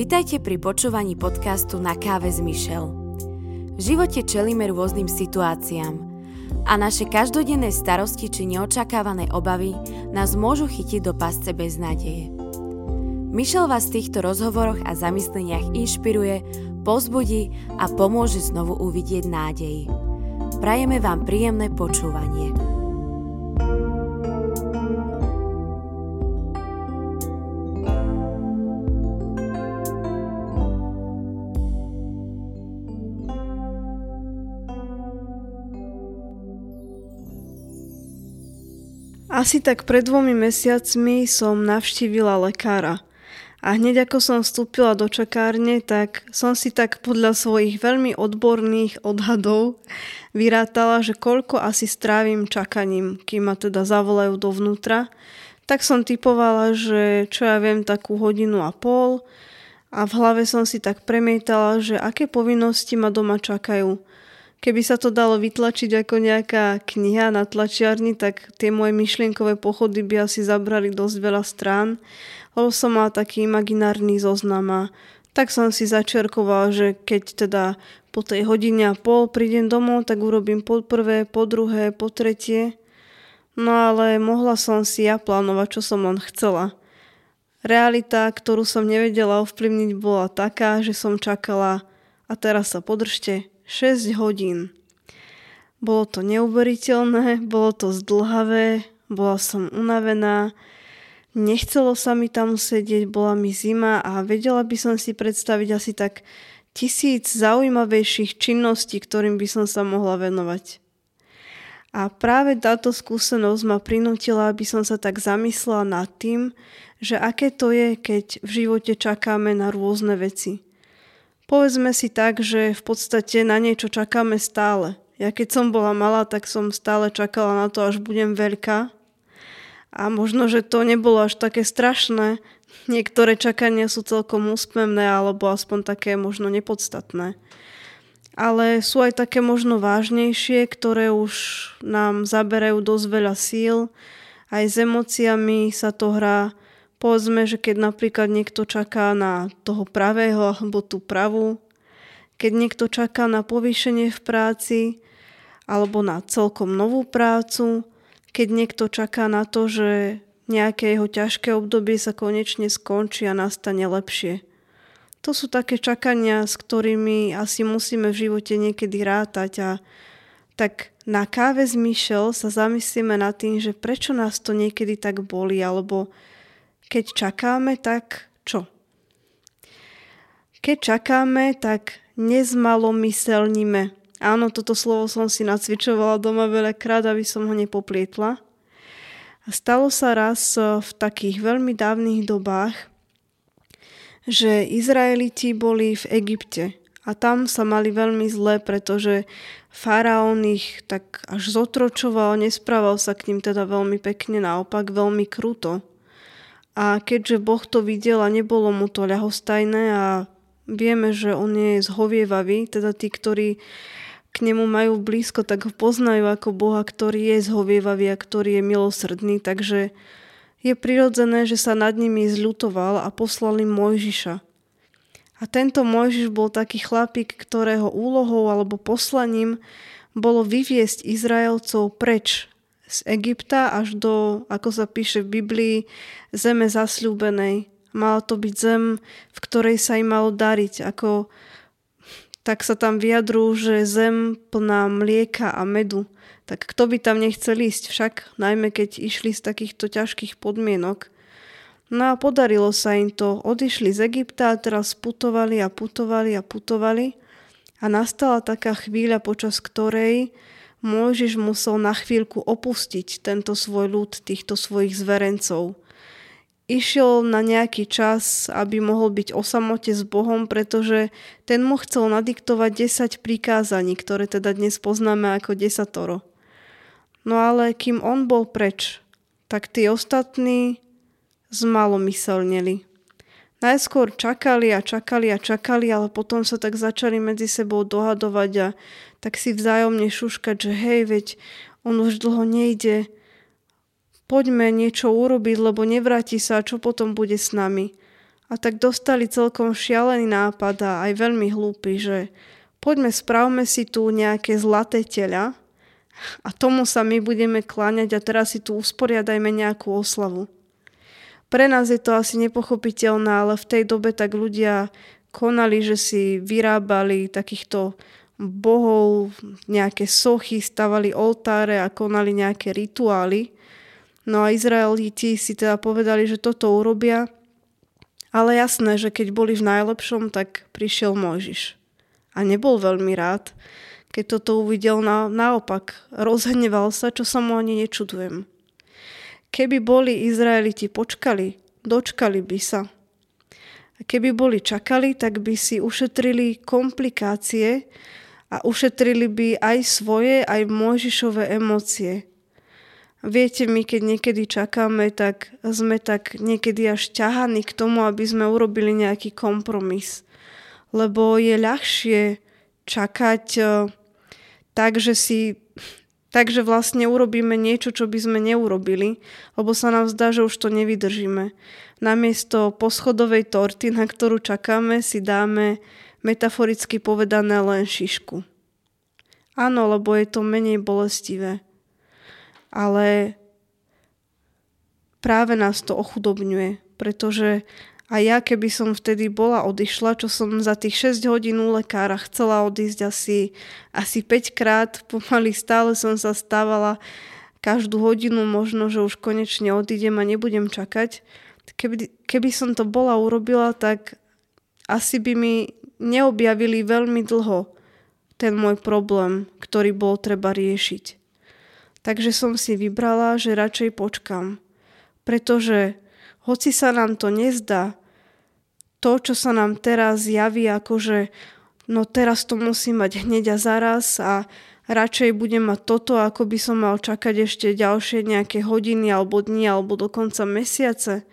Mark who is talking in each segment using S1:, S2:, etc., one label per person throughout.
S1: Vitajte pri počúvaní podcastu Na káve s Michelle. V živote čelíme rôznym situáciám a naše každodenné starosti či neočakávané obavy nás môžu chytiť do pasce bez nádeje. Michelle vás v týchto rozhovoroch a zamysleniach inšpiruje, pozbudí a pomôže znovu uvidieť nádej. Prajeme vám príjemné počúvanie.
S2: Asi tak pred dvomi mesiacmi som navštívila lekára. A hneď ako som vstúpila do čakárne, tak som si tak podľa svojich veľmi odborných odhadov vyrátala, že koľko asi strávim čakaním, kým ma teda zavolajú dovnútra. Tak som typovala, že čo ja viem, takú hodinu a pol. A v hlave som si tak premietala, že aké povinnosti ma doma čakajú Keby sa to dalo vytlačiť ako nejaká kniha na tlačiarni, tak tie moje myšlienkové pochody by asi zabrali dosť veľa strán, lebo som mala taký imaginárny zoznam a tak som si začerkovala, že keď teda po tej hodine a pol prídem domov, tak urobím po prvé, po druhé, po tretie. No ale mohla som si ja plánovať, čo som len chcela. Realita, ktorú som nevedela ovplyvniť, bola taká, že som čakala a teraz sa podržte, 6 hodín. Bolo to neuveriteľné, bolo to zdlhavé, bola som unavená, nechcelo sa mi tam sedieť, bola mi zima a vedela by som si predstaviť asi tak tisíc zaujímavejších činností, ktorým by som sa mohla venovať. A práve táto skúsenosť ma prinútila, aby som sa tak zamyslela nad tým, že aké to je, keď v živote čakáme na rôzne veci. Povedzme si tak, že v podstate na niečo čakáme stále. Ja keď som bola malá, tak som stále čakala na to, až budem veľká. A možno, že to nebolo až také strašné. Niektoré čakania sú celkom úspevné, alebo aspoň také možno nepodstatné. Ale sú aj také možno vážnejšie, ktoré už nám zaberajú dosť veľa síl. Aj s emóciami sa to hrá Povedzme, že keď napríklad niekto čaká na toho pravého alebo tú pravú, keď niekto čaká na povýšenie v práci alebo na celkom novú prácu, keď niekto čaká na to, že nejaké jeho ťažké obdobie sa konečne skončí a nastane lepšie. To sú také čakania, s ktorými asi musíme v živote niekedy rátať a tak na káve s Michelle sa zamyslíme nad tým, že prečo nás to niekedy tak boli, alebo keď čakáme, tak čo? Keď čakáme, tak nezmalomyselníme. Áno, toto slovo som si nacvičovala doma veľakrát, aby som ho nepoplietla. Stalo sa raz v takých veľmi dávnych dobách, že Izraeliti boli v Egypte a tam sa mali veľmi zle, pretože faraón ich tak až zotročoval, nesprával sa k ním teda veľmi pekne, naopak veľmi kruto. A keďže Boh to videl a nebolo mu to ľahostajné a vieme, že on je zhovievavý, teda tí, ktorí k nemu majú blízko, tak ho poznajú ako Boha, ktorý je zhovievavý a ktorý je milosrdný, takže je prirodzené, že sa nad nimi zľutoval a poslal im Mojžiša. A tento Mojžiš bol taký chlapík, ktorého úlohou alebo poslaním bolo vyviesť Izraelcov preč z Egypta až do, ako sa píše v Biblii, zeme zasľúbenej. Mala to byť zem, v ktorej sa im malo dariť, ako tak sa tam vyjadrú, že zem plná mlieka a medu. Tak kto by tam nechcel ísť však, najmä keď išli z takýchto ťažkých podmienok. No a podarilo sa im to. Odišli z Egypta a teraz putovali a putovali a putovali. A nastala taká chvíľa, počas ktorej Mojžiš musel na chvíľku opustiť tento svoj ľud, týchto svojich zverencov. Išiel na nejaký čas, aby mohol byť o samote s Bohom, pretože ten mu chcel nadiktovať 10 prikázaní, ktoré teda dnes poznáme ako desatoro. No ale kým on bol preč, tak tí ostatní zmalomyselneli. Najskôr čakali a čakali a čakali, ale potom sa tak začali medzi sebou dohadovať a tak si vzájomne šuškať, že hej, veď on už dlho nejde, poďme niečo urobiť, lebo nevráti sa, čo potom bude s nami. A tak dostali celkom šialený nápad a aj veľmi hlúpy, že poďme spravme si tu nejaké zlaté tela a tomu sa my budeme kláňať a teraz si tu usporiadajme nejakú oslavu. Pre nás je to asi nepochopiteľné, ale v tej dobe tak ľudia konali, že si vyrábali takýchto bohov, nejaké sochy, stavali oltáre a konali nejaké rituály. No a Izraeliti si teda povedali, že toto urobia ale jasné, že keď boli v najlepšom, tak prišiel Mojžiš. A nebol veľmi rád, keď toto uvidel na, naopak. Rozhneval sa, čo sa mu ani nečudujem. Keby boli Izraeliti počkali, dočkali by sa. A keby boli čakali, tak by si ušetrili komplikácie a ušetrili by aj svoje, aj Mojžišové emócie. Viete, my keď niekedy čakáme, tak sme tak niekedy až ťahaní k tomu, aby sme urobili nejaký kompromis. Lebo je ľahšie čakať uh, tak, že si Takže vlastne urobíme niečo, čo by sme neurobili, lebo sa nám zdá, že už to nevydržíme. Namiesto poschodovej torty, na ktorú čakáme, si dáme metaforicky povedané len šišku. Áno, lebo je to menej bolestivé ale práve nás to ochudobňuje, pretože a ja, keby som vtedy bola odišla, čo som za tých 6 hodín u lekára chcela odísť asi, asi 5 krát, pomaly stále som sa stávala každú hodinu možno, že už konečne odídem a nebudem čakať. Keby, keby som to bola urobila, tak asi by mi neobjavili veľmi dlho ten môj problém, ktorý bol treba riešiť. Takže som si vybrala, že radšej počkam. Pretože hoci sa nám to nezdá, to, čo sa nám teraz javí, akože no teraz to musím mať hneď a zaraz a radšej budem mať toto, ako by som mal čakať ešte ďalšie nejaké hodiny alebo dni alebo dokonca mesiace,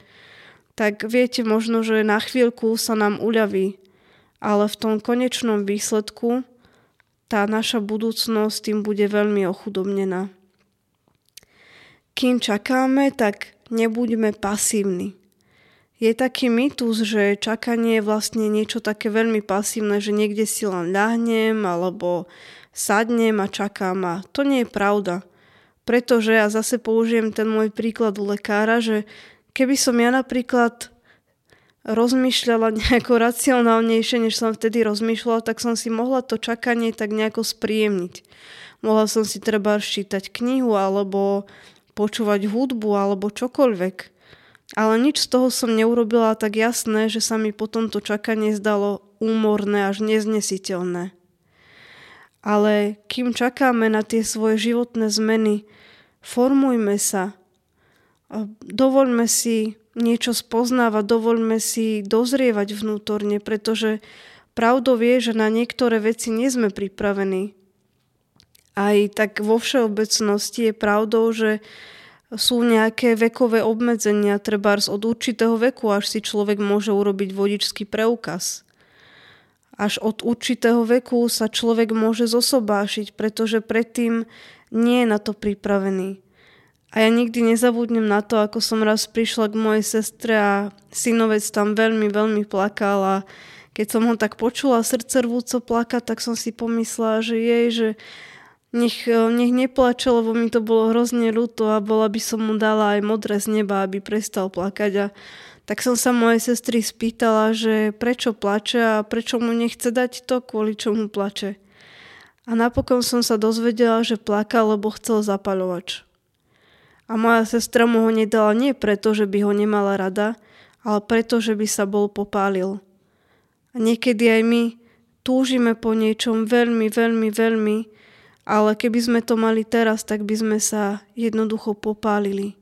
S2: tak viete možno, že na chvíľku sa nám uľaví, ale v tom konečnom výsledku tá naša budúcnosť tým bude veľmi ochudobnená kým čakáme, tak nebuďme pasívni. Je taký mýtus, že čakanie je vlastne niečo také veľmi pasívne, že niekde si len ľahnem alebo sadnem a čakám a to nie je pravda. Pretože ja zase použijem ten môj príklad u lekára, že keby som ja napríklad rozmýšľala nejako racionálnejšie, než som vtedy rozmýšľala, tak som si mohla to čakanie tak nejako spríjemniť. Mohla som si treba čítať knihu alebo počúvať hudbu alebo čokoľvek. Ale nič z toho som neurobila tak jasné, že sa mi potom to čakanie zdalo úmorné až neznesiteľné. Ale kým čakáme na tie svoje životné zmeny, formujme sa, dovoľme si niečo spoznávať, dovoľme si dozrievať vnútorne, pretože pravdou je, že na niektoré veci nie sme pripravení aj tak vo všeobecnosti je pravdou, že sú nejaké vekové obmedzenia, treba od určitého veku, až si človek môže urobiť vodičský preukaz. Až od určitého veku sa človek môže zosobášiť, pretože predtým nie je na to pripravený. A ja nikdy nezabudnem na to, ako som raz prišla k mojej sestre a synovec tam veľmi, veľmi plakal a keď som ho tak počula srdce rvúco plakať, tak som si pomyslela, že jej, že nech, e, nech neplače, lebo mi to bolo hrozne ľúto a bola by som mu dala aj modré z neba, aby prestal plakať. A tak som sa mojej sestry spýtala, že prečo plače a prečo mu nechce dať to, kvôli čomu plače. A napokon som sa dozvedela, že plakal, lebo chcel zapaľovač. A moja sestra mu ho nedala nie preto, že by ho nemala rada, ale preto, že by sa bol popálil. A niekedy aj my túžime po niečom veľmi, veľmi, veľmi, ale keby sme to mali teraz, tak by sme sa jednoducho popálili.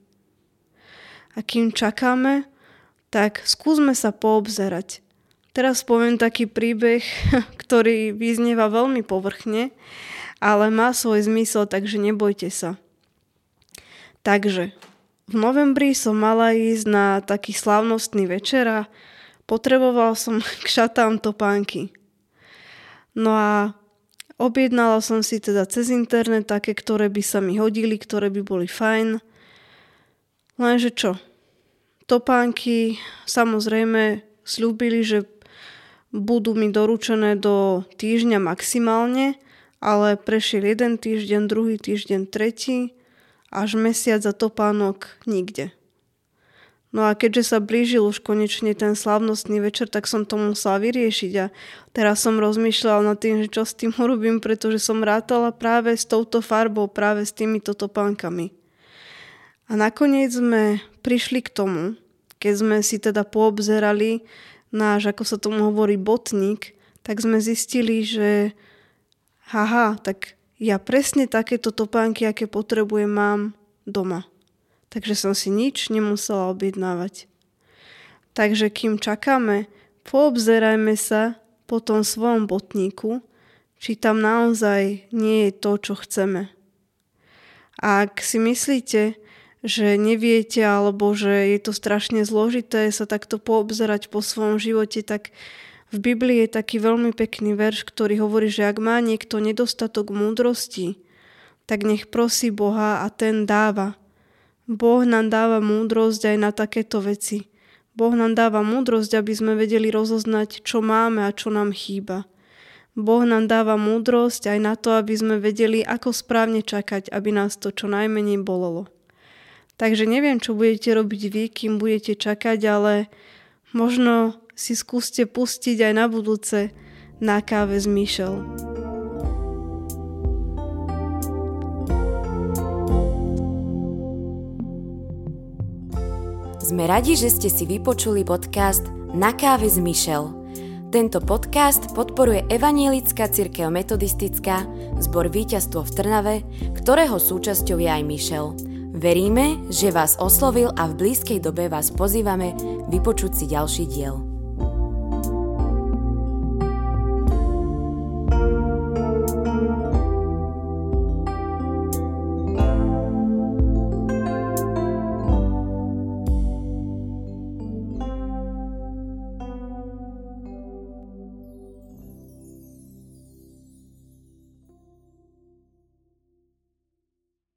S2: A kým čakáme, tak skúsme sa poobzerať. Teraz poviem taký príbeh, ktorý vyznieva veľmi povrchne, ale má svoj zmysel, takže nebojte sa. Takže v novembri som mala ísť na taký slavnostný večer a potreboval som k šatám topánky. No a Objednala som si teda cez internet také, ktoré by sa mi hodili, ktoré by boli fajn. Lenže čo? Topánky samozrejme slúbili, že budú mi doručené do týždňa maximálne, ale prešiel jeden týždeň, druhý týždeň, tretí, až mesiac a topánok nikde. No a keďže sa blížil už konečne ten slavnostný večer, tak som to musela vyriešiť a teraz som rozmýšľala nad tým, že čo s tým urobím, pretože som rátala práve s touto farbou, práve s týmito topánkami. A nakoniec sme prišli k tomu, keď sme si teda poobzerali náš, ako sa tomu hovorí, botník, tak sme zistili, že haha, tak ja presne takéto topánky, aké potrebujem, mám doma takže som si nič nemusela objednávať. Takže kým čakáme, poobzerajme sa po tom svojom botníku, či tam naozaj nie je to, čo chceme. A ak si myslíte, že neviete alebo že je to strašne zložité sa takto poobzerať po svojom živote, tak v Biblii je taký veľmi pekný verš, ktorý hovorí, že ak má niekto nedostatok múdrosti, tak nech prosí Boha a ten dáva. Boh nám dáva múdrosť aj na takéto veci. Boh nám dáva múdrosť, aby sme vedeli rozoznať, čo máme a čo nám chýba. Boh nám dáva múdrosť aj na to, aby sme vedeli, ako správne čakať, aby nás to čo najmenej bolelo. Takže neviem, čo budete robiť vy, kým budete čakať, ale možno si skúste pustiť aj na budúce na káve s Michelle.
S1: Sme radi, že ste si vypočuli podcast Na káve s Michel. Tento podcast podporuje Evanielická církev metodistická, zbor víťazstvo v Trnave, ktorého súčasťou je aj Michel. Veríme, že vás oslovil a v blízkej dobe vás pozývame vypočuť si ďalší diel.